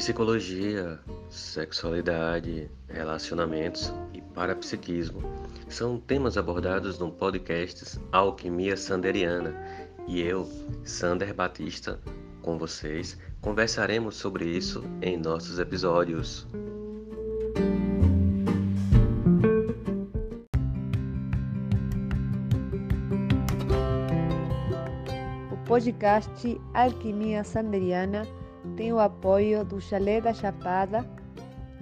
Psicologia, sexualidade, relacionamentos e parapsiquismo são temas abordados no podcast Alquimia Sanderiana e eu, Sander Batista, com vocês, conversaremos sobre isso em nossos episódios. O podcast Alquimia Sanderiana tem o apoio do Chalé da Chapada,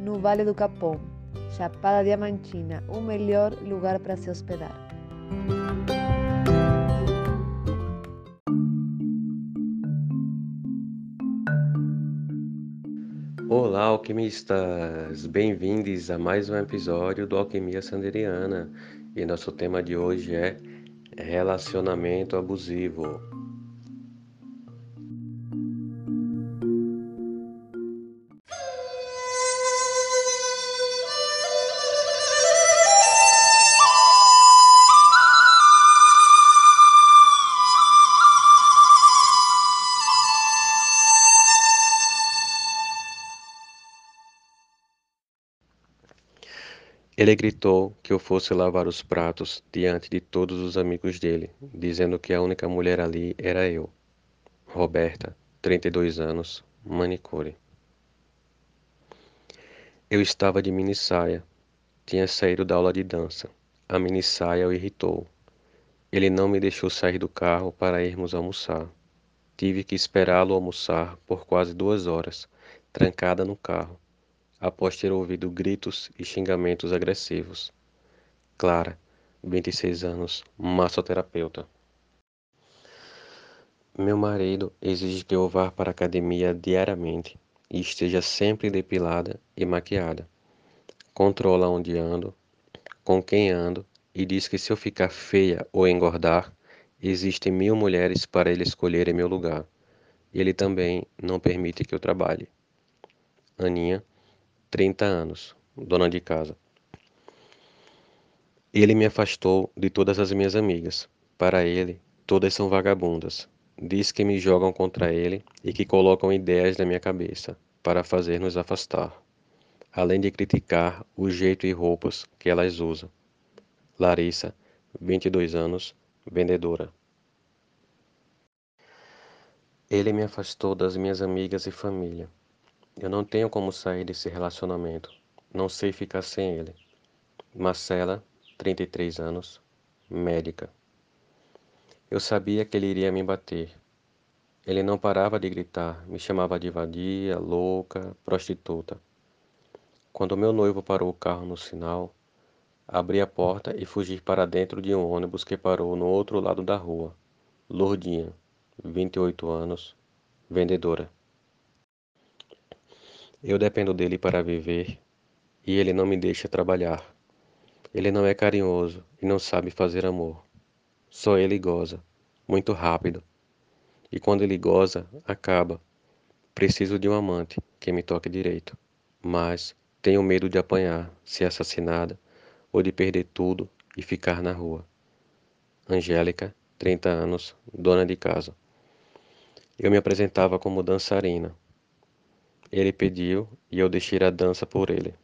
no Vale do Capão, Chapada Diamantina, o melhor lugar para se hospedar. Olá, alquimistas! Bem-vindos a mais um episódio do Alquimia Sanderiana e nosso tema de hoje é relacionamento abusivo. Ele gritou que eu fosse lavar os pratos diante de todos os amigos dele, dizendo que a única mulher ali era eu. Roberta, 32 anos, manicure. Eu estava de mini saia. Tinha saído da aula de dança. A mini saia o irritou. Ele não me deixou sair do carro para irmos almoçar. Tive que esperá-lo almoçar por quase duas horas, trancada no carro após ter ouvido gritos e xingamentos agressivos. Clara, 26 anos, massoterapeuta. Meu marido exige que eu vá para a academia diariamente e esteja sempre depilada e maquiada. Controla onde ando, com quem ando e diz que se eu ficar feia ou engordar, existem mil mulheres para ele escolher em meu lugar. Ele também não permite que eu trabalhe. Aninha, 30 anos, dona de casa. Ele me afastou de todas as minhas amigas. Para ele, todas são vagabundas. Diz que me jogam contra ele e que colocam ideias na minha cabeça para fazer nos afastar, além de criticar o jeito e roupas que elas usam. Larissa, 22 anos, vendedora. Ele me afastou das minhas amigas e família eu não tenho como sair desse relacionamento. Não sei ficar sem ele. Marcela, 33 anos, médica. Eu sabia que ele iria me bater. Ele não parava de gritar, me chamava de vadia, louca, prostituta. Quando meu noivo parou o carro no sinal, abri a porta e fugi para dentro de um ônibus que parou no outro lado da rua. Lourdinha, 28 anos, vendedora. Eu dependo dele para viver e ele não me deixa trabalhar. Ele não é carinhoso e não sabe fazer amor. Só ele goza, muito rápido. E quando ele goza, acaba. Preciso de um amante que me toque direito. Mas tenho medo de apanhar, ser assassinada ou de perder tudo e ficar na rua. Angélica, 30 anos, dona de casa. Eu me apresentava como dançarina, ele pediu e eu deixei a dança por ele.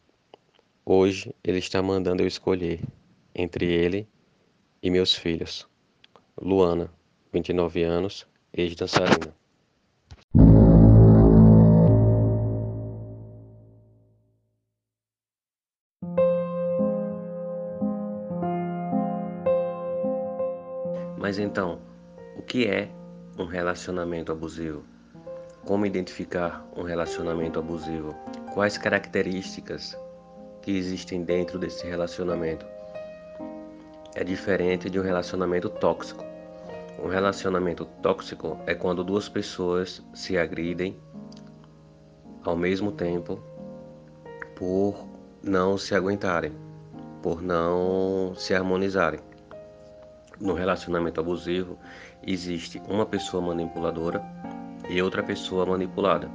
Hoje ele está mandando eu escolher entre ele e meus filhos. Luana, 29 anos, ex-dançarina. Mas então, o que é um relacionamento abusivo? Como identificar um relacionamento abusivo? Quais características que existem dentro desse relacionamento? É diferente de um relacionamento tóxico. Um relacionamento tóxico é quando duas pessoas se agridem ao mesmo tempo por não se aguentarem, por não se harmonizarem. No relacionamento abusivo existe uma pessoa manipuladora e outra pessoa manipulada.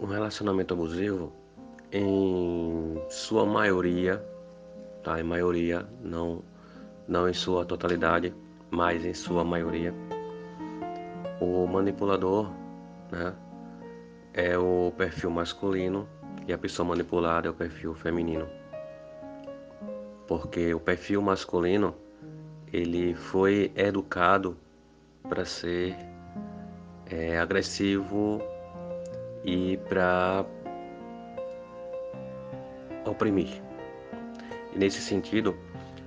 Um relacionamento abusivo, em sua maioria, tá? Em maioria, não, não em sua totalidade, mas em sua maioria, o manipulador, né? é o perfil masculino e a pessoa manipulada é o perfil feminino. Porque o perfil masculino ele foi educado para ser é, agressivo e para oprimir. E nesse sentido,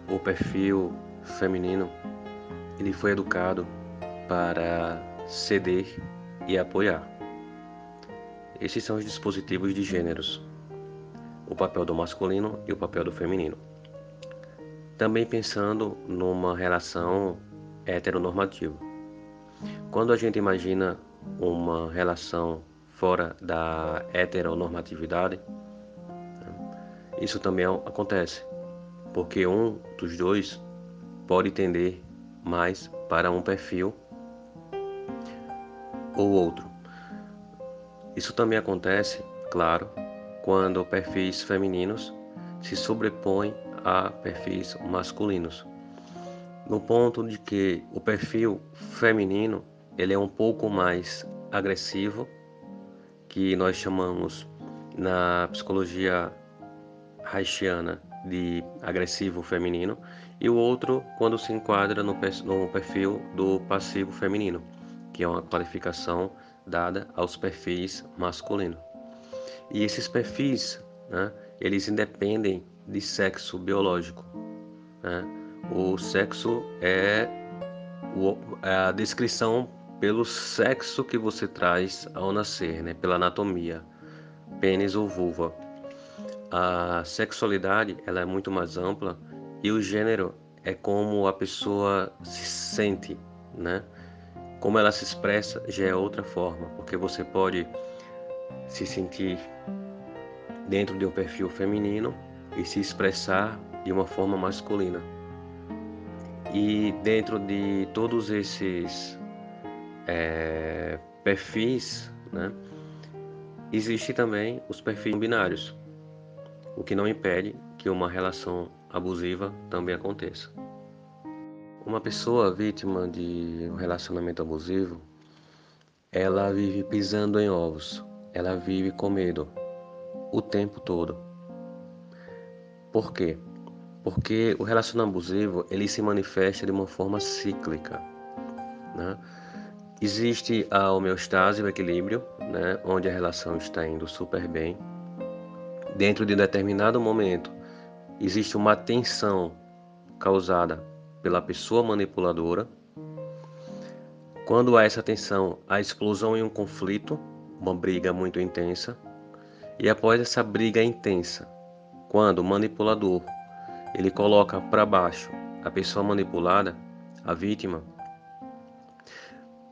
o perfil feminino ele foi educado para ceder e apoiar. Esses são os dispositivos de gêneros, o papel do masculino e o papel do feminino. Também pensando numa relação heteronormativa. Quando a gente imagina uma relação fora da heteronormatividade, isso também acontece, porque um dos dois pode tender mais para um perfil ou outro. Isso também acontece, claro, quando perfis femininos se sobrepõem a perfis masculinos. No ponto de que o perfil feminino ele é um pouco mais agressivo, que nós chamamos na psicologia haitiana de agressivo feminino, e o outro quando se enquadra no perfil do passivo feminino, que é uma qualificação dada aos perfis masculinos. E esses perfis, né, eles independem de sexo biológico. Né? O sexo é, é a descrição pelo sexo que você traz ao nascer, né? pela anatomia, pênis ou vulva. A sexualidade ela é muito mais ampla e o gênero é como a pessoa se sente, né? Como ela se expressa já é outra forma, porque você pode se sentir dentro de um perfil feminino e se expressar de uma forma masculina. E dentro de todos esses é, perfis, né, existe também os perfis binários, o que não impede que uma relação abusiva também aconteça. Uma pessoa vítima de um relacionamento abusivo, ela vive pisando em ovos, ela vive com medo o tempo todo. Por quê? Porque o relacionamento abusivo ele se manifesta de uma forma cíclica. Né? Existe a homeostase, o equilíbrio, né? onde a relação está indo super bem. Dentro de um determinado momento, existe uma tensão causada pela pessoa manipuladora. Quando há essa tensão, a explosão em um conflito, uma briga muito intensa. E após essa briga intensa, quando o manipulador ele coloca para baixo a pessoa manipulada, a vítima,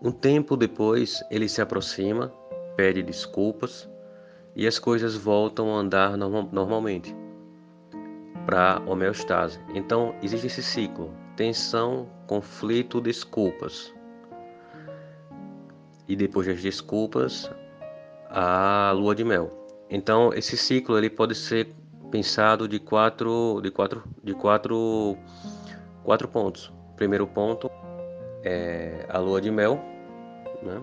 um tempo depois ele se aproxima, pede desculpas e as coisas voltam a andar normalmente para homeostase. Então existe esse ciclo tensão, conflito, desculpas. E depois das desculpas, a lua de mel. Então, esse ciclo ele pode ser pensado de quatro, de quatro, de quatro, quatro pontos. Primeiro ponto é a lua de mel, né?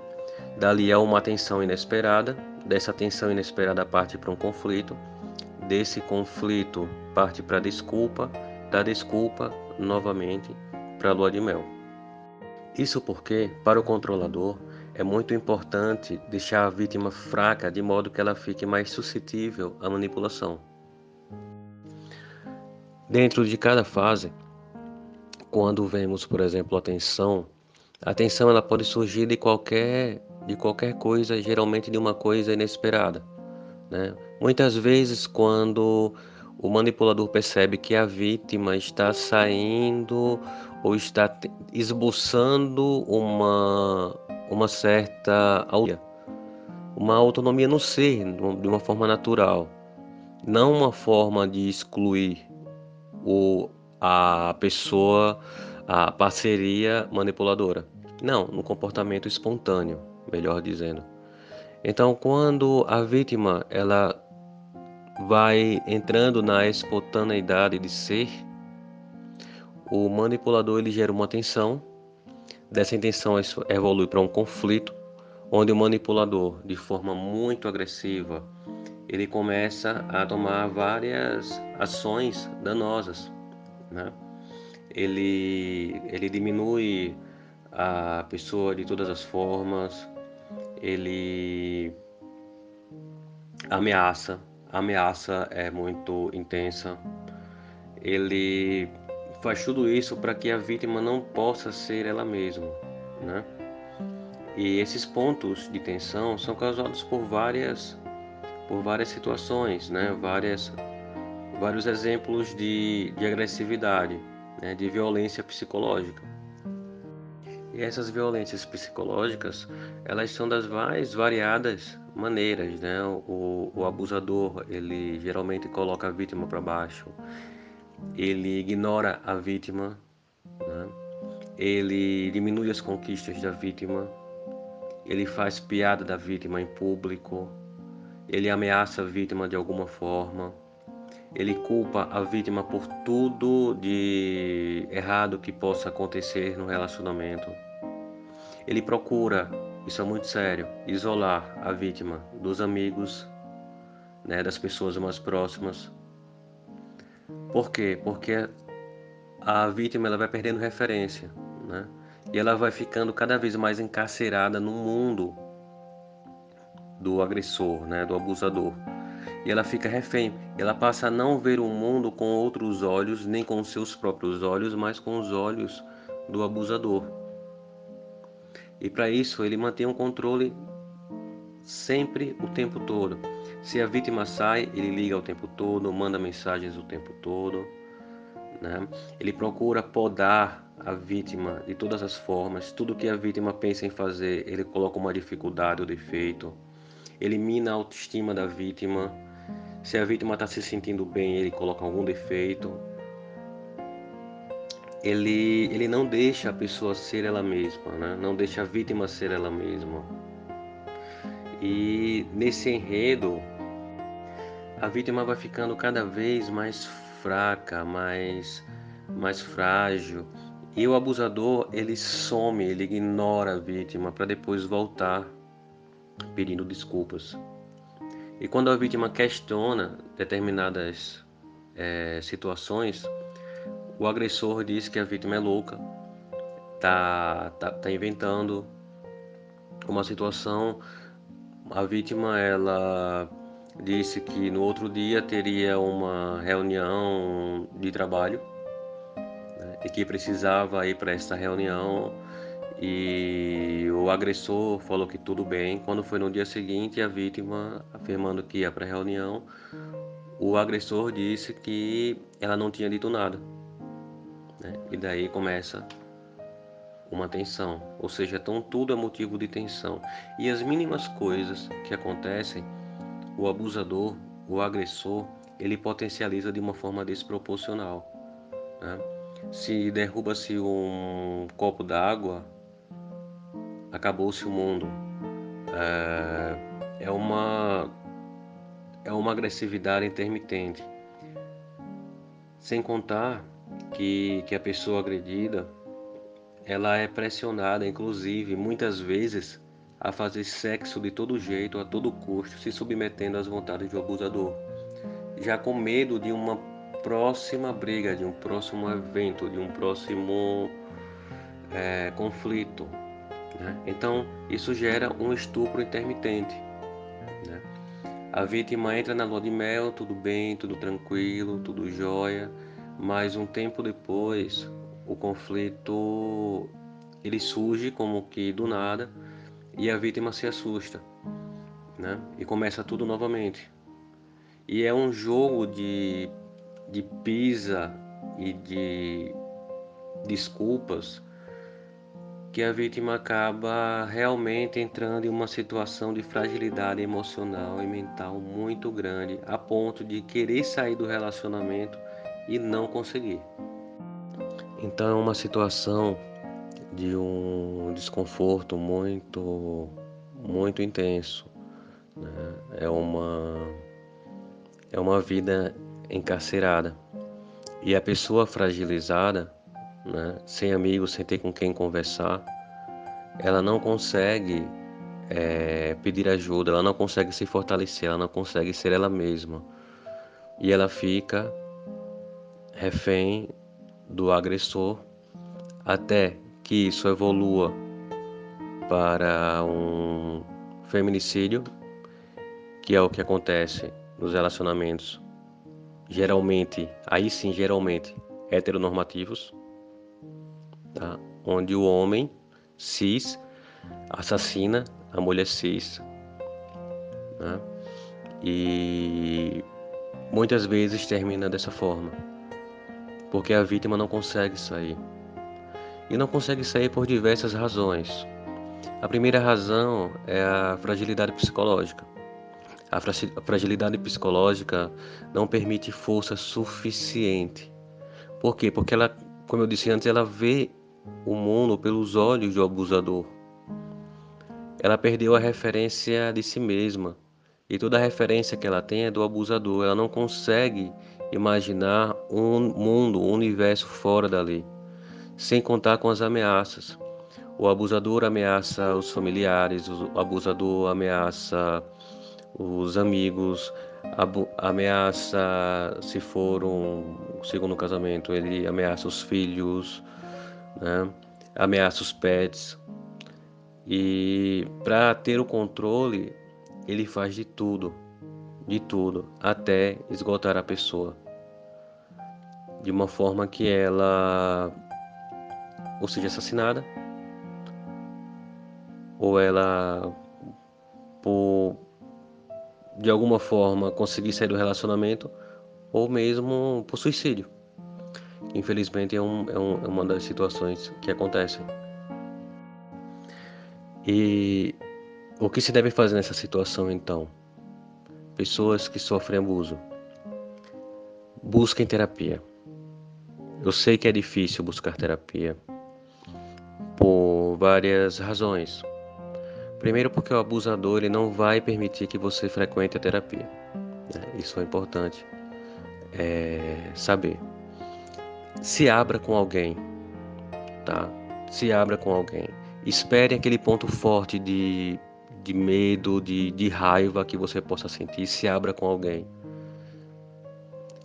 Dali há uma tensão inesperada, dessa tensão inesperada parte para um conflito, desse conflito parte para a desculpa, da desculpa novamente para a lua de mel. Isso porque, para o controlador, é muito importante deixar a vítima fraca de modo que ela fique mais suscetível à manipulação. Dentro de cada fase, quando vemos, por exemplo, a tensão, a tensão ela pode surgir de qualquer de qualquer coisa, geralmente de uma coisa inesperada, né? Muitas vezes quando o manipulador percebe que a vítima está saindo ou está esboçando uma, uma certa uma autonomia no ser, de uma forma natural, não uma forma de excluir o, a pessoa, a parceria manipuladora. Não, no comportamento espontâneo, melhor dizendo. Então, quando a vítima ela vai entrando na espontaneidade de ser, o manipulador ele gera uma tensão, dessa intenção evolui para um conflito, onde o manipulador, de forma muito agressiva, ele começa a tomar várias ações danosas, né? Ele ele diminui a pessoa de todas as formas, ele ameaça, a ameaça é muito intensa. Ele faz tudo isso para que a vítima não possa ser ela mesma, né? E esses pontos de tensão são causados por várias por várias situações, né? Várias vários exemplos de, de agressividade, né? de violência psicológica. E essas violências psicológicas, elas são das mais variadas maneiras, né? O, o abusador, ele geralmente coloca a vítima para baixo, ele ignora a vítima, né? ele diminui as conquistas da vítima, ele faz piada da vítima em público, ele ameaça a vítima de alguma forma, ele culpa a vítima por tudo de errado que possa acontecer no relacionamento. Ele procura, isso é muito sério, isolar a vítima dos amigos, né, das pessoas mais próximas. Por quê? Porque a vítima ela vai perdendo referência, né? E ela vai ficando cada vez mais encarcerada no mundo do agressor, né, do abusador e ela fica refém. Ela passa a não ver o mundo com outros olhos, nem com seus próprios olhos, mas com os olhos do abusador. E para isso ele mantém um controle sempre o tempo todo. Se a vítima sai, ele liga o tempo todo, manda mensagens o tempo todo. Né? Ele procura podar a vítima de todas as formas. Tudo que a vítima pensa em fazer, ele coloca uma dificuldade ou defeito. Elimina a autoestima da vítima se a vítima está se sentindo bem, ele coloca algum defeito. Ele, ele não deixa a pessoa ser ela mesma, né? não deixa a vítima ser ela mesma. E nesse enredo, a vítima vai ficando cada vez mais fraca, mais, mais frágil. E o abusador, ele some, ele ignora a vítima para depois voltar pedindo desculpas. E quando a vítima questiona determinadas é, situações, o agressor diz que a vítima é louca, tá, tá, tá inventando uma situação. A vítima ela disse que no outro dia teria uma reunião de trabalho né, e que precisava ir para essa reunião e o agressor falou que tudo bem. Quando foi no dia seguinte, a vítima, afirmando que ia para a reunião, o agressor disse que ela não tinha dito nada. Né? E daí começa uma tensão. Ou seja, então tudo é motivo de tensão. E as mínimas coisas que acontecem, o abusador, o agressor, ele potencializa de uma forma desproporcional. Né? Se derruba-se um copo d'água, acabou-se o mundo. É, é, uma é uma agressividade intermitente. Sem contar que, que a pessoa agredida ela é pressionada, inclusive, muitas vezes, a fazer sexo de todo jeito, a todo custo, se submetendo às vontades do abusador, já com medo de uma próxima briga, de um próximo evento, de um próximo é, conflito, né? Então, isso gera um estupro intermitente. Né? A vítima entra na lua de mel, tudo bem, tudo tranquilo, tudo jóia, mas um tempo depois o conflito ele surge como que do nada e a vítima se assusta, né? E começa tudo novamente. E é um jogo de, de pisa e de desculpas que a vítima acaba realmente entrando em uma situação de fragilidade emocional e mental muito grande, a ponto de querer sair do relacionamento e não conseguir. Então é uma situação de um desconforto muito, muito intenso. Né? É uma é uma vida encarcerada e a pessoa fragilizada né, sem amigos, sem ter com quem conversar, ela não consegue é, pedir ajuda, ela não consegue se fortalecer, ela não consegue ser ela mesma. E ela fica refém do agressor até que isso evolua para um feminicídio, que é o que acontece nos relacionamentos, geralmente, aí sim, geralmente, heteronormativos, tá? onde o homem cis assassina a mulher cis. Né? E muitas vezes termina dessa forma, porque a vítima não consegue sair. E não consegue sair por diversas razões. A primeira razão é a fragilidade psicológica. A fragilidade psicológica não permite força suficiente. Por quê? Porque ela, como eu disse antes, ela vê o mundo pelos olhos do abusador. Ela perdeu a referência de si mesma. E toda a referência que ela tem é do abusador. Ela não consegue imaginar um mundo, um universo fora dali, sem contar com as ameaças. O abusador ameaça os familiares, o abusador ameaça os amigos, ameaça, se for um segundo casamento, ele ameaça os filhos, né? ameaça os pets. E para ter o controle, ele faz de tudo, de tudo, até esgotar a pessoa. De uma forma que ela ou seja assassinada, ou ela por de alguma forma conseguir sair do relacionamento, ou mesmo por suicídio. Infelizmente é, um, é, um, é uma das situações que acontecem. E o que se deve fazer nessa situação então? Pessoas que sofrem abuso, busquem terapia. Eu sei que é difícil buscar terapia por várias razões. Primeiro, porque o abusador ele não vai permitir que você frequente a terapia. Né? Isso é importante é, saber. Se abra com alguém, tá? Se abra com alguém. Espere aquele ponto forte de, de medo, de, de raiva que você possa sentir. Se abra com alguém.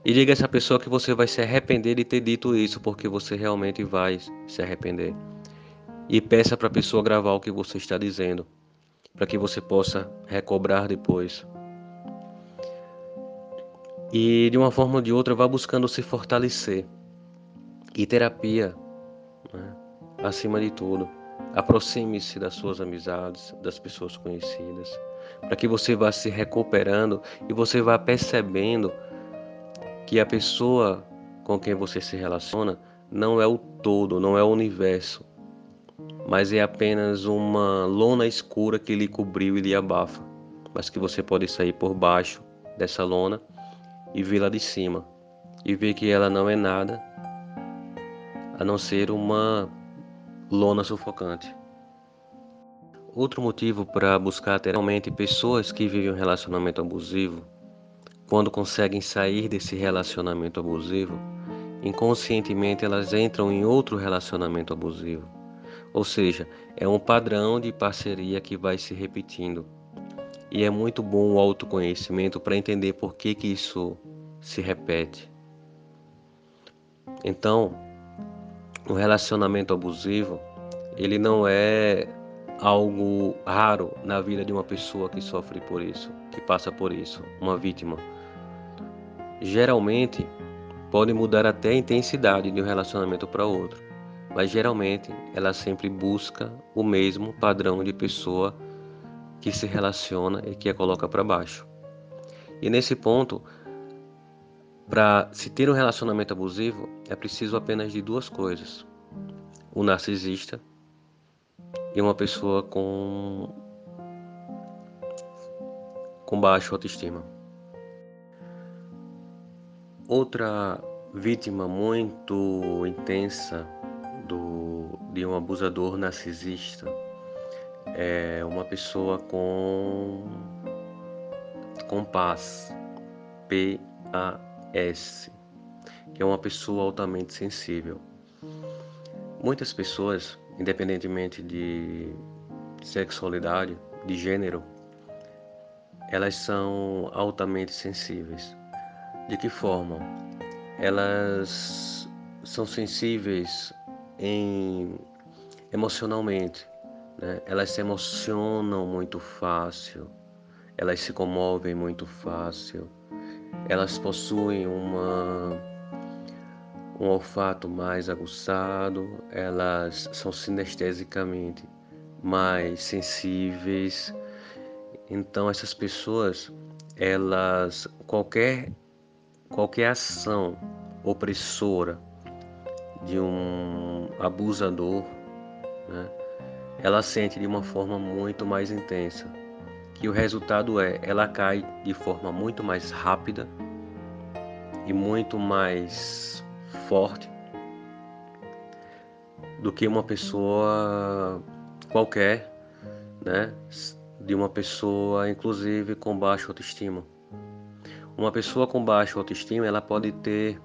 E diga a essa pessoa que você vai se arrepender de ter dito isso, porque você realmente vai se arrepender. E peça para a pessoa gravar o que você está dizendo, para que você possa recobrar depois. E de uma forma ou de outra, vá buscando se fortalecer. E terapia, né? acima de tudo. Aproxime-se das suas amizades, das pessoas conhecidas, para que você vá se recuperando e você vá percebendo que a pessoa com quem você se relaciona não é o todo, não é o universo, mas é apenas uma lona escura que lhe cobriu e lhe abafa, mas que você pode sair por baixo dessa lona e vê-la de cima e ver que ela não é nada a não ser uma lona sufocante. Outro motivo para buscar realmente pessoas que vivem um relacionamento abusivo, quando conseguem sair desse relacionamento abusivo, inconscientemente elas entram em outro relacionamento abusivo. Ou seja, é um padrão de parceria que vai se repetindo. E é muito bom o autoconhecimento para entender por que, que isso se repete. Então, o relacionamento abusivo, ele não é algo raro na vida de uma pessoa que sofre por isso, que passa por isso, uma vítima. Geralmente, pode mudar até a intensidade de um relacionamento para outro, mas geralmente ela sempre busca o mesmo padrão de pessoa que se relaciona e que a coloca para baixo. E nesse ponto, para se ter um relacionamento abusivo, é preciso apenas de duas coisas: o narcisista e uma pessoa com com baixa autoestima. Outra vítima muito intensa do, de um abusador narcisista é uma pessoa com com paz, P A S, que é uma pessoa altamente sensível. Muitas pessoas, independentemente de sexualidade, de gênero, elas são altamente sensíveis. De que forma? Elas são sensíveis em emocionalmente, né? Elas se emocionam muito fácil, elas se comovem muito fácil, elas possuem uma um olfato mais aguçado, elas são sinestesicamente mais sensíveis. Então essas pessoas, elas qualquer qualquer ação opressora de um abusador, né, ela sente de uma forma muito mais intensa. Que o resultado é, ela cai de forma muito mais rápida e muito mais forte do que uma pessoa qualquer, né? De uma pessoa, inclusive, com baixa autoestima. Uma pessoa com baixa autoestima, ela pode ter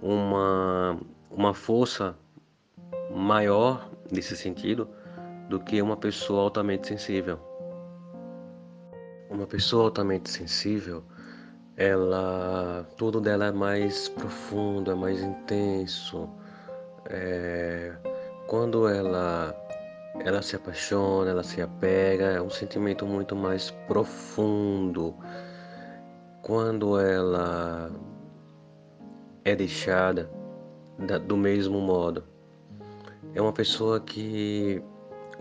uma, uma força maior nesse sentido do que uma pessoa altamente sensível. Uma pessoa altamente sensível, ela tudo dela é mais profundo, é mais intenso. É, quando ela ela se apaixona, ela se apega, é um sentimento muito mais profundo. Quando ela é deixada do mesmo modo, é uma pessoa que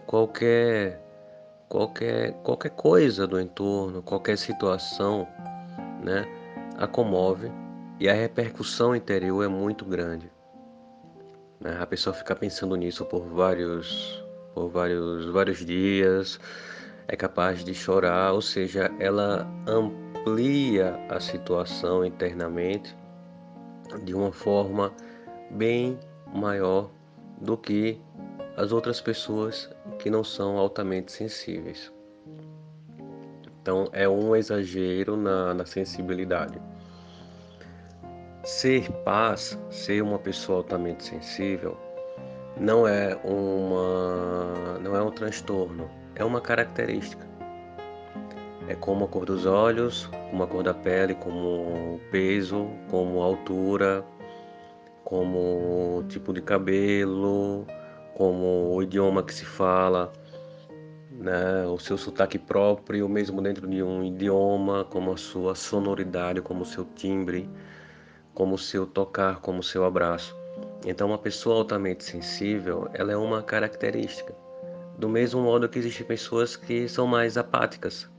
qualquer qualquer qualquer coisa do entorno, qualquer situação né, a comove e a repercussão interior é muito grande. Né? A pessoa fica pensando nisso por vários, por vários, vários dias, é capaz de chorar, ou seja, ela amplia a situação internamente de uma forma bem maior do que as outras pessoas que não são altamente sensíveis. Então é um exagero na, na sensibilidade. Ser paz, ser uma pessoa altamente sensível, não é uma não é um transtorno, é uma característica. É como a cor dos olhos, como a cor da pele, como o peso, como a altura, como o tipo de cabelo, como o idioma que se fala né, o seu sotaque próprio, mesmo dentro de um idioma, como a sua sonoridade, como o seu timbre, como o seu tocar, como o seu abraço. Então, uma pessoa altamente sensível, ela é uma característica. Do mesmo modo que existem pessoas que são mais apáticas.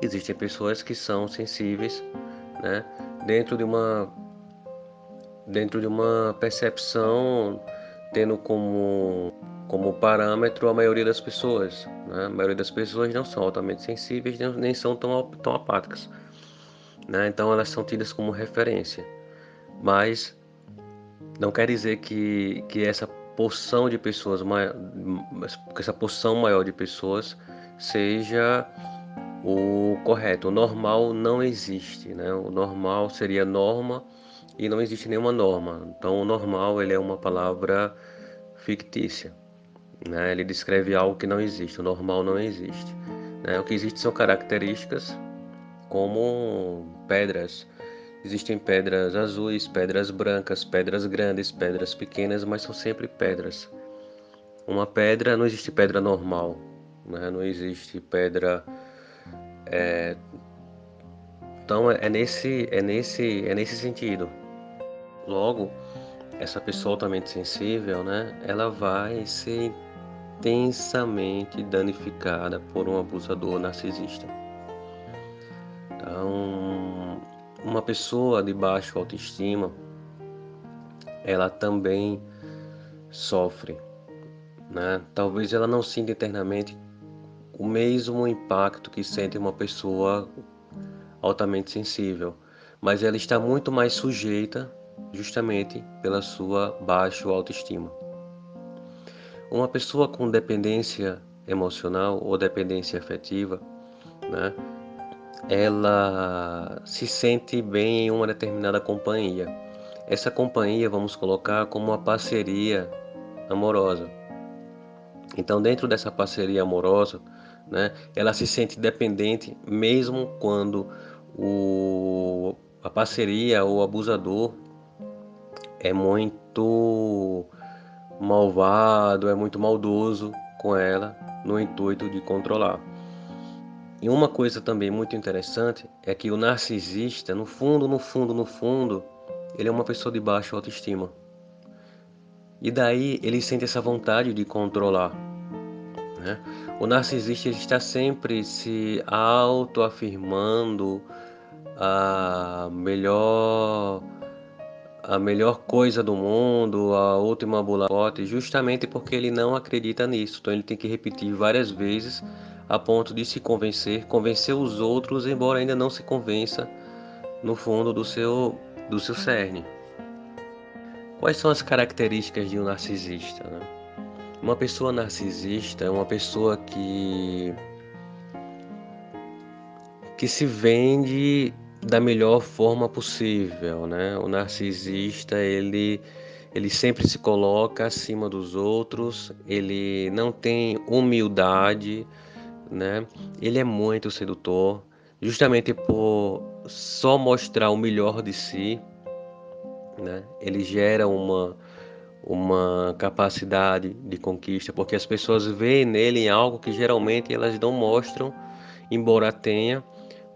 Existem pessoas que são sensíveis, né, dentro de uma dentro de uma percepção tendo como como parâmetro a maioria das pessoas. Né? A maioria das pessoas não são altamente sensíveis, nem são tão, tão apáticas. Né? Então elas são tidas como referência. Mas não quer dizer que, que essa porção de pessoas, que essa porção maior de pessoas seja o correto. O normal não existe. Né? O normal seria norma e não existe nenhuma norma. Então o normal ele é uma palavra fictícia. Né? Ele descreve algo que não existe, o normal não existe. Né? O que existe são características como pedras. Existem pedras azuis, pedras brancas, pedras grandes, pedras pequenas, mas são sempre pedras. Uma pedra, não existe pedra normal, né? não existe pedra. É... Então é nesse, é, nesse, é nesse sentido. Logo, essa pessoa altamente sensível, né, ela vai ser intensamente danificada por um abusador narcisista. Então, uma pessoa de baixa autoestima, ela também sofre, né? Talvez ela não sinta internamente o mesmo impacto que sente uma pessoa altamente sensível, mas ela está muito mais sujeita justamente pela sua baixa autoestima. Uma pessoa com dependência emocional ou dependência afetiva, né, ela se sente bem em uma determinada companhia. Essa companhia vamos colocar como uma parceria amorosa. Então, dentro dessa parceria amorosa, né? Ela se sente dependente mesmo quando o, a parceria ou o abusador é muito malvado, é muito maldoso com ela no intuito de controlar. E uma coisa também muito interessante é que o narcisista, no fundo, no fundo, no fundo, ele é uma pessoa de baixa autoestima. E daí ele sente essa vontade de controlar. Né? O narcisista está sempre se autoafirmando a melhor a melhor coisa do mundo, a última bolacote, justamente porque ele não acredita nisso. Então ele tem que repetir várias vezes a ponto de se convencer, convencer os outros, embora ainda não se convença no fundo do seu do seu cerne. Quais são as características de um narcisista? Né? Uma pessoa narcisista é uma pessoa que que se vende da melhor forma possível, né? O narcisista, ele ele sempre se coloca acima dos outros, ele não tem humildade, né? Ele é muito sedutor, justamente por só mostrar o melhor de si, né? Ele gera uma uma capacidade de conquista, porque as pessoas veem nele algo que geralmente elas não mostram, embora tenha,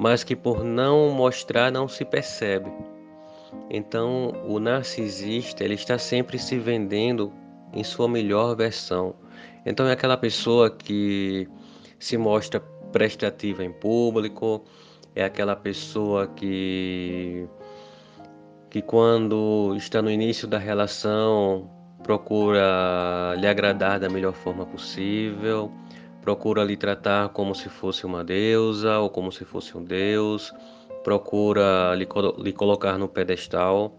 mas que por não mostrar não se percebe. Então, o narcisista, ele está sempre se vendendo em sua melhor versão. Então é aquela pessoa que se mostra prestativa em público, é aquela pessoa que que quando está no início da relação procura lhe agradar da melhor forma possível, procura lhe tratar como se fosse uma deusa ou como se fosse um deus, procura lhe, lhe colocar no pedestal,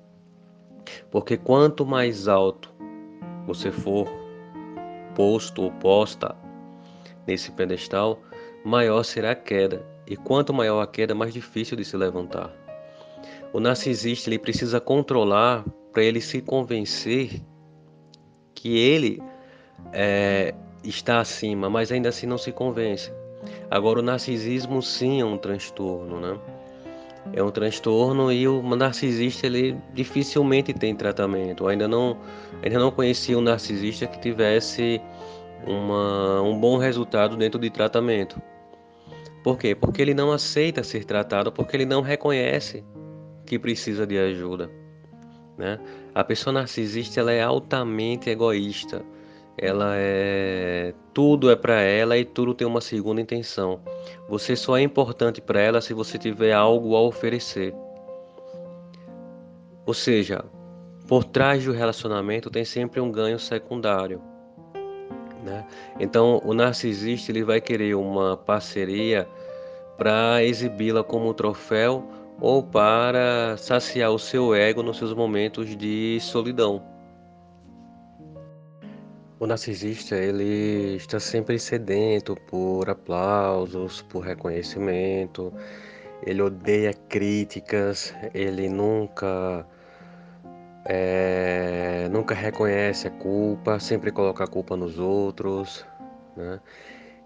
porque quanto mais alto você for posto ou posta nesse pedestal, maior será a queda, e quanto maior a queda, mais difícil de se levantar. O narcisista ele precisa controlar para ele se convencer que ele é, está acima, mas ainda assim não se convence. Agora, o narcisismo sim é um transtorno, né? É um transtorno e o narcisista ele dificilmente tem tratamento. Eu ainda não, ainda não conheci um narcisista que tivesse uma, um bom resultado dentro de tratamento. Por quê? Porque ele não aceita ser tratado, porque ele não reconhece que precisa de ajuda. Né? A pessoa narcisista ela é altamente egoísta. Ela é tudo é para ela e tudo tem uma segunda intenção. Você só é importante para ela se você tiver algo a oferecer. Ou seja, por trás do relacionamento tem sempre um ganho secundário. Né? Então, o narcisista ele vai querer uma parceria para exibi-la como um troféu ou para saciar o seu ego nos seus momentos de solidão. O narcisista ele está sempre sedento por aplausos, por reconhecimento. Ele odeia críticas. Ele nunca é, nunca reconhece a culpa, sempre coloca a culpa nos outros. Né?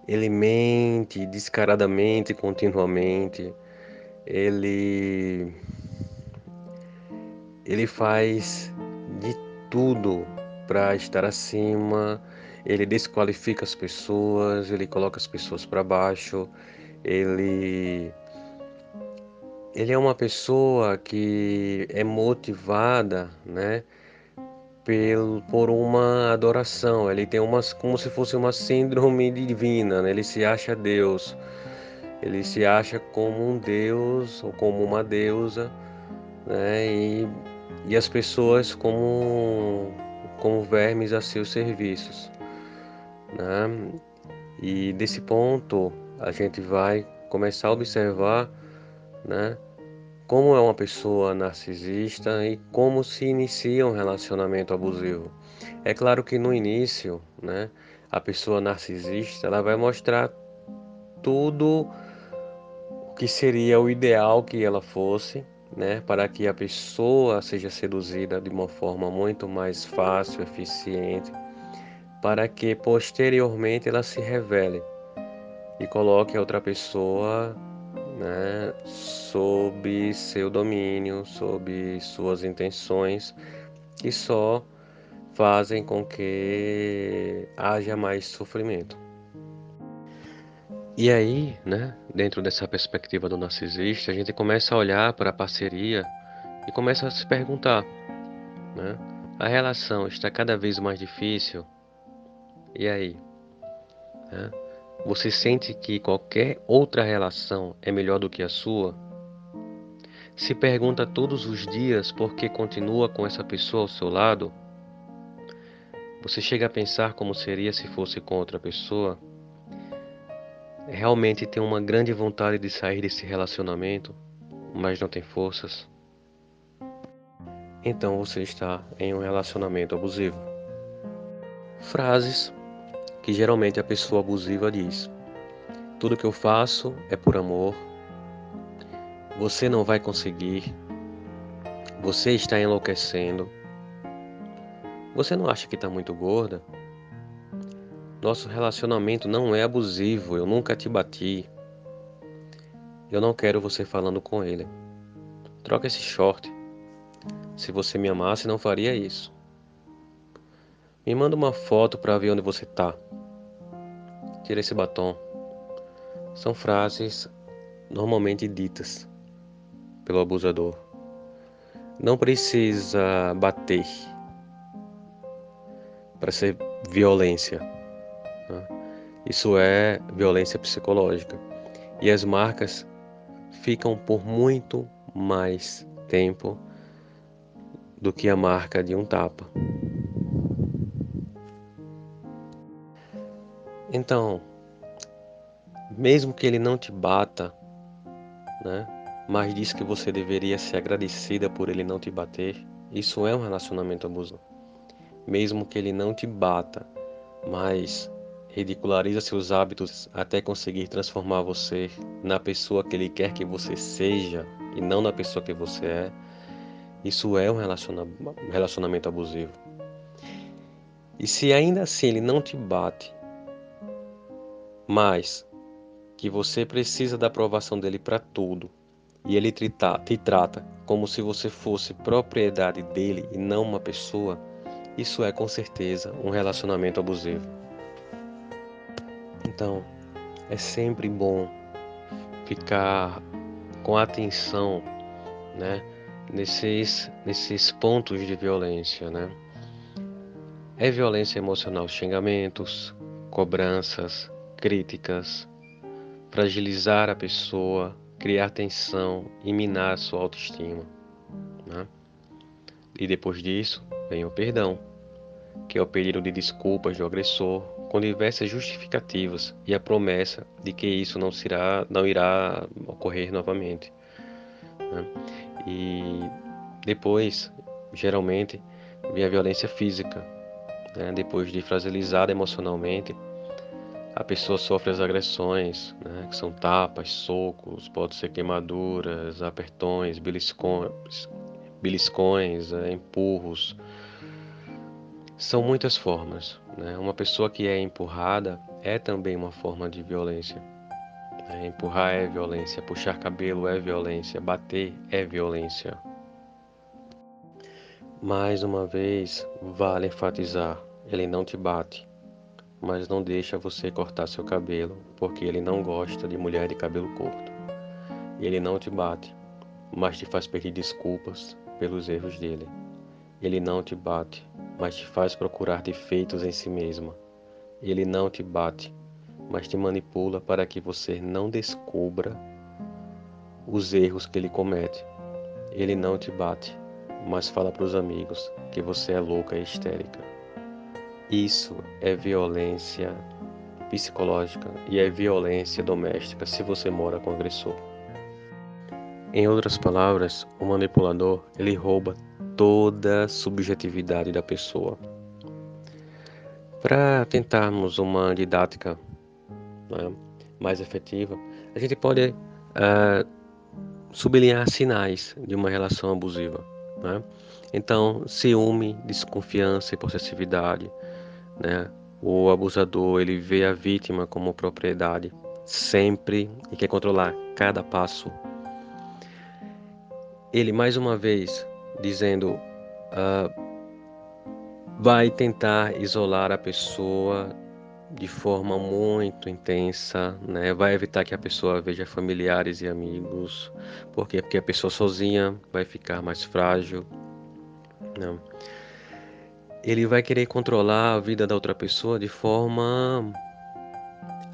Ele mente descaradamente, continuamente ele ele faz de tudo para estar acima, ele desqualifica as pessoas, ele coloca as pessoas para baixo, ele ele é uma pessoa que é motivada, né, pelo, por uma adoração. Ele tem umas como se fosse uma síndrome divina, né? ele se acha Deus. Ele se acha como um deus ou como uma deusa, né? E, e as pessoas como, como vermes a seus serviços. Né? E desse ponto a gente vai começar a observar né, como é uma pessoa narcisista e como se inicia um relacionamento abusivo. É claro que no início, né, a pessoa narcisista ela vai mostrar tudo que seria o ideal que ela fosse, né, para que a pessoa seja seduzida de uma forma muito mais fácil, eficiente, para que posteriormente ela se revele. e coloque a outra pessoa né, sob seu domínio, sob suas intenções, que só fazem com que haja mais sofrimento. E aí, né, dentro dessa perspectiva do narcisista, a gente começa a olhar para a parceria e começa a se perguntar, né, a relação está cada vez mais difícil. E aí? Né? Você sente que qualquer outra relação é melhor do que a sua? Se pergunta todos os dias por que continua com essa pessoa ao seu lado? Você chega a pensar como seria se fosse com outra pessoa? Realmente tem uma grande vontade de sair desse relacionamento, mas não tem forças? Então você está em um relacionamento abusivo. Frases que geralmente a pessoa abusiva diz: Tudo que eu faço é por amor. Você não vai conseguir. Você está enlouquecendo. Você não acha que está muito gorda? Nosso relacionamento não é abusivo. Eu nunca te bati. Eu não quero você falando com ele. Troca esse short. Se você me amasse, não faria isso. Me manda uma foto para ver onde você tá. Tira esse batom. São frases normalmente ditas pelo abusador. Não precisa bater para ser violência. Isso é violência psicológica. E as marcas ficam por muito mais tempo do que a marca de um tapa. Então, mesmo que ele não te bata, né? Mas diz que você deveria ser agradecida por ele não te bater, isso é um relacionamento abusivo. Mesmo que ele não te bata, mas ridiculariza seus hábitos até conseguir transformar você na pessoa que ele quer que você seja e não na pessoa que você é, isso é um relacionamento abusivo. E se ainda assim ele não te bate, mas que você precisa da aprovação dele para tudo e ele te, te trata como se você fosse propriedade dele e não uma pessoa, isso é com certeza um relacionamento abusivo. Então, é sempre bom ficar com atenção, né, nesses nesses pontos de violência, né? É violência emocional, xingamentos, cobranças, críticas, fragilizar a pessoa, criar tensão e minar a sua autoestima. Né? E depois disso vem o perdão, que é o pedido de desculpas do agressor com diversas justificativas e a promessa de que isso não, será, não irá ocorrer novamente. Né? E depois, geralmente, vem a violência física, né? depois de fragilizada emocionalmente a pessoa sofre as agressões, né, que são tapas, socos, pode ser queimaduras, apertões, beliscões, beliscões é, empurros. São muitas formas. Né? Uma pessoa que é empurrada é também uma forma de violência. Né? Empurrar é violência, puxar cabelo é violência, bater é violência. Mais uma vez, vale enfatizar: ele não te bate mas não deixa você cortar seu cabelo, porque ele não gosta de mulher de cabelo curto. Ele não te bate, mas te faz pedir desculpas pelos erros dele. Ele não te bate, mas te faz procurar defeitos em si mesma. Ele não te bate, mas te manipula para que você não descubra os erros que ele comete. Ele não te bate, mas fala para os amigos que você é louca e histérica. Isso é violência psicológica e é violência doméstica se você mora com o agressor. Em outras palavras, o manipulador ele rouba toda a subjetividade da pessoa. Para tentarmos uma didática né, mais efetiva, a gente pode uh, sublinhar sinais de uma relação abusiva. Né? Então, ciúme, desconfiança e possessividade, né? O abusador ele vê a vítima como propriedade, sempre e quer controlar cada passo. Ele mais uma vez dizendo uh, vai tentar isolar a pessoa de forma muito intensa, né? Vai evitar que a pessoa veja familiares e amigos, porque porque a pessoa sozinha vai ficar mais frágil, né? Ele vai querer controlar a vida da outra pessoa de forma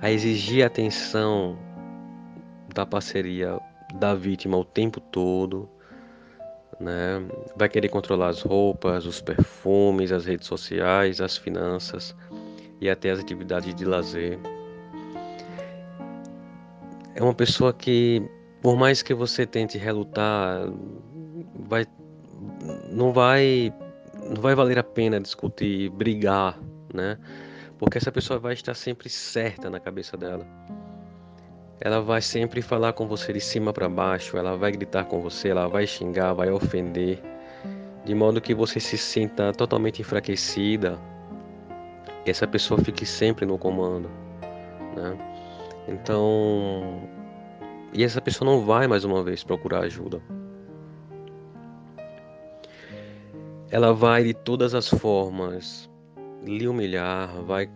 a exigir atenção da parceria da vítima o tempo todo, né? Vai querer controlar as roupas, os perfumes, as redes sociais, as finanças e até as atividades de lazer. É uma pessoa que, por mais que você tente relutar, vai, não vai, não vai valer a pena discutir, brigar, né? Porque essa pessoa vai estar sempre certa na cabeça dela. Ela vai sempre falar com você de cima para baixo, ela vai gritar com você, ela vai xingar, vai ofender, de modo que você se sinta totalmente enfraquecida. Essa pessoa fique sempre no comando, né? Então, e essa pessoa não vai mais uma vez procurar ajuda. Ela vai de todas as formas lhe humilhar, vai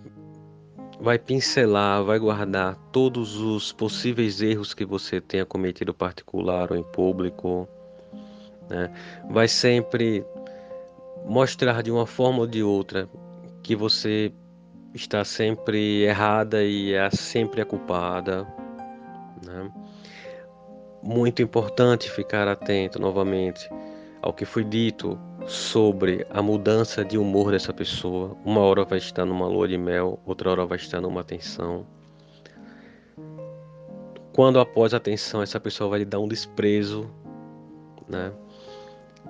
vai pincelar, vai guardar todos os possíveis erros que você tenha cometido particular ou em público, né? Vai sempre mostrar de uma forma ou de outra que você está sempre errada e é sempre a culpada, né? Muito importante ficar atento novamente ao que foi dito sobre a mudança de humor dessa pessoa. Uma hora vai estar numa lua de mel, outra hora vai estar numa tensão. Quando após a tensão essa pessoa vai lhe dar um desprezo, né?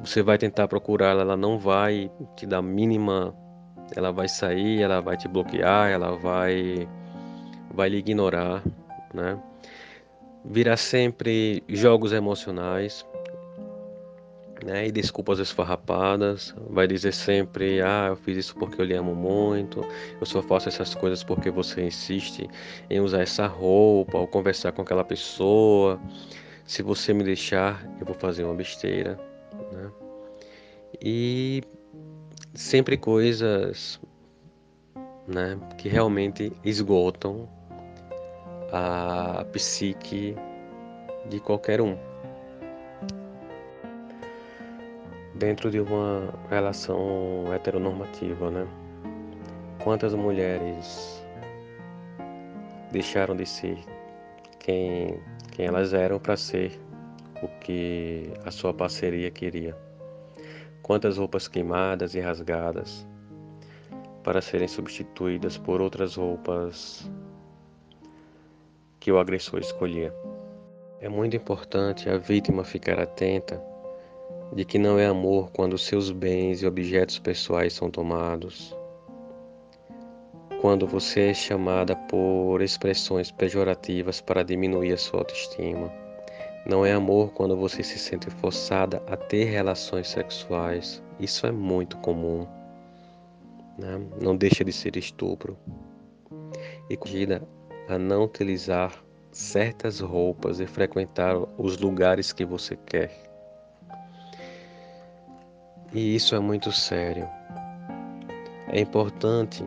Você vai tentar procurá-la, ela não vai te dar mínima, ela vai sair, ela vai te bloquear, ela vai vai lhe ignorar, né? Virá sempre jogos emocionais, né? E desculpas esfarrapadas, vai dizer sempre: "Ah, eu fiz isso porque eu lhe amo muito. Eu só faço essas coisas porque você insiste em usar essa roupa ou conversar com aquela pessoa. Se você me deixar, eu vou fazer uma besteira", né? E sempre coisas, né, que realmente esgotam a psique de qualquer um. Dentro de uma relação heteronormativa, né? Quantas mulheres deixaram de ser quem, quem elas eram para ser o que a sua parceria queria? Quantas roupas queimadas e rasgadas para serem substituídas por outras roupas que o agressor escolhia? É muito importante a vítima ficar atenta de que não é amor quando seus bens e objetos pessoais são tomados, quando você é chamada por expressões pejorativas para diminuir a sua autoestima. Não é amor quando você se sente forçada a ter relações sexuais. Isso é muito comum. Né? Não deixa de ser estupro. E cuida a não utilizar certas roupas e frequentar os lugares que você quer. E isso é muito sério. É importante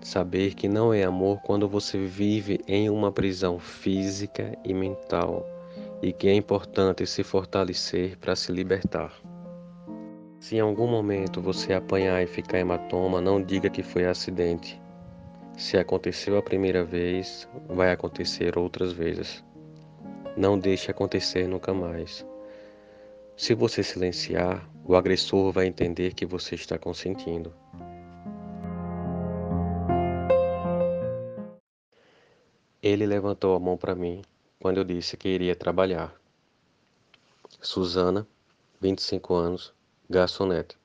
saber que não é amor quando você vive em uma prisão física e mental e que é importante se fortalecer para se libertar. Se em algum momento você apanhar e ficar hematoma, não diga que foi acidente. Se aconteceu a primeira vez, vai acontecer outras vezes. Não deixe acontecer nunca mais. Se você silenciar, o agressor vai entender que você está consentindo. Ele levantou a mão para mim quando eu disse que iria trabalhar. Susana, 25 anos, garçonete.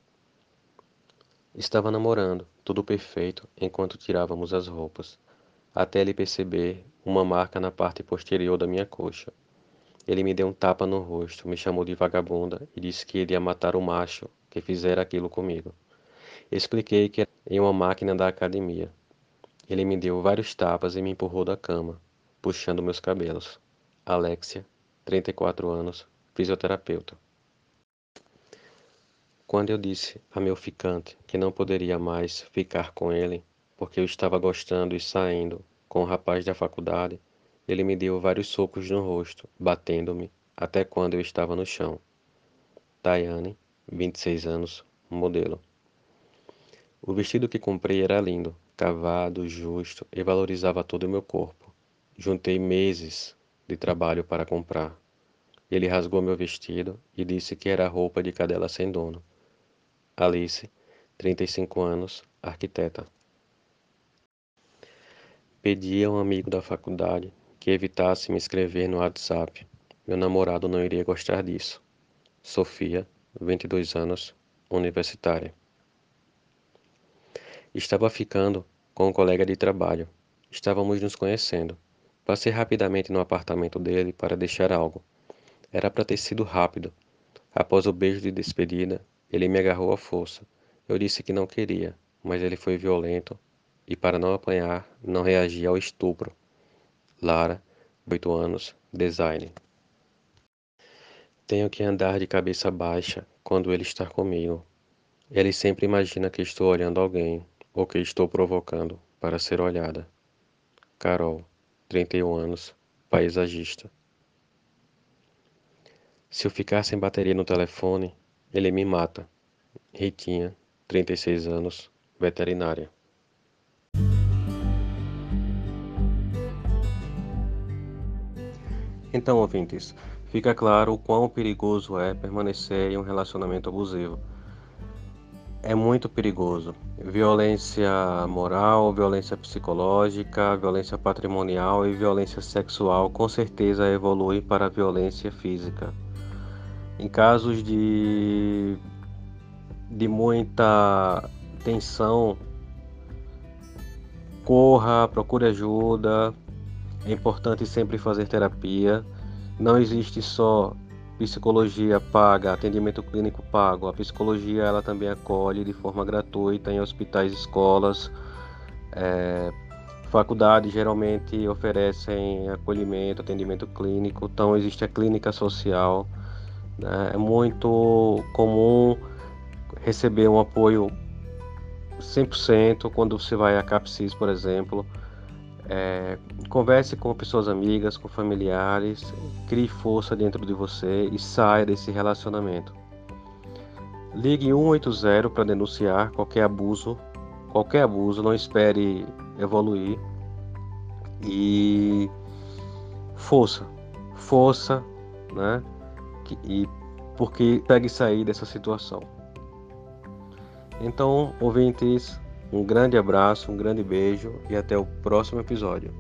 Estava namorando, tudo perfeito, enquanto tirávamos as roupas, até ele perceber uma marca na parte posterior da minha coxa. Ele me deu um tapa no rosto, me chamou de vagabunda e disse que iria matar o macho que fizera aquilo comigo. Expliquei que era em uma máquina da academia. Ele me deu vários tapas e me empurrou da cama, puxando meus cabelos. Alexia, 34 anos, fisioterapeuta. Quando eu disse a meu ficante que não poderia mais ficar com ele, porque eu estava gostando e saindo com o rapaz da faculdade, ele me deu vários socos no rosto, batendo-me até quando eu estava no chão. Daiane, 26 anos, modelo. O vestido que comprei era lindo, cavado, justo e valorizava todo o meu corpo. Juntei meses de trabalho para comprar. Ele rasgou meu vestido e disse que era roupa de cadela sem dono. Alice, 35 anos, arquiteta. Pedi a um amigo da faculdade que evitasse me escrever no WhatsApp. Meu namorado não iria gostar disso. Sofia, 22 anos, universitária. Estava ficando com um colega de trabalho. Estávamos nos conhecendo. Passei rapidamente no apartamento dele para deixar algo. Era para ter sido rápido. Após o beijo de despedida, ele me agarrou à força. Eu disse que não queria, mas ele foi violento e, para não apanhar, não reagia ao estupro. Lara, 8 anos, design. Tenho que andar de cabeça baixa quando ele está comigo. Ele sempre imagina que estou olhando alguém ou que estou provocando para ser olhada. Carol, 31 anos, paisagista. Se eu ficar sem bateria no telefone, ele me mata. Ritinha, 36 anos, veterinária. Então, ouvintes, fica claro o quão perigoso é permanecer em um relacionamento abusivo. É muito perigoso. Violência moral, violência psicológica, violência patrimonial e violência sexual com certeza evoluem para violência física. Em casos de, de muita tensão, corra, procure ajuda. É importante sempre fazer terapia não existe só psicologia paga, atendimento clínico pago. A psicologia ela também acolhe de forma gratuita em hospitais, escolas, é, faculdades geralmente oferecem acolhimento, atendimento clínico. Então existe a clínica social. Né? É muito comum receber um apoio 100% quando você vai a CAPSIS, por exemplo. É, converse com pessoas amigas, com familiares, crie força dentro de você e saia desse relacionamento. Ligue 180 para denunciar qualquer abuso, qualquer abuso, não espere evoluir. E força, força, né? E porque pegue sair dessa situação. Então, ouvintes, um grande abraço, um grande beijo e até o próximo episódio.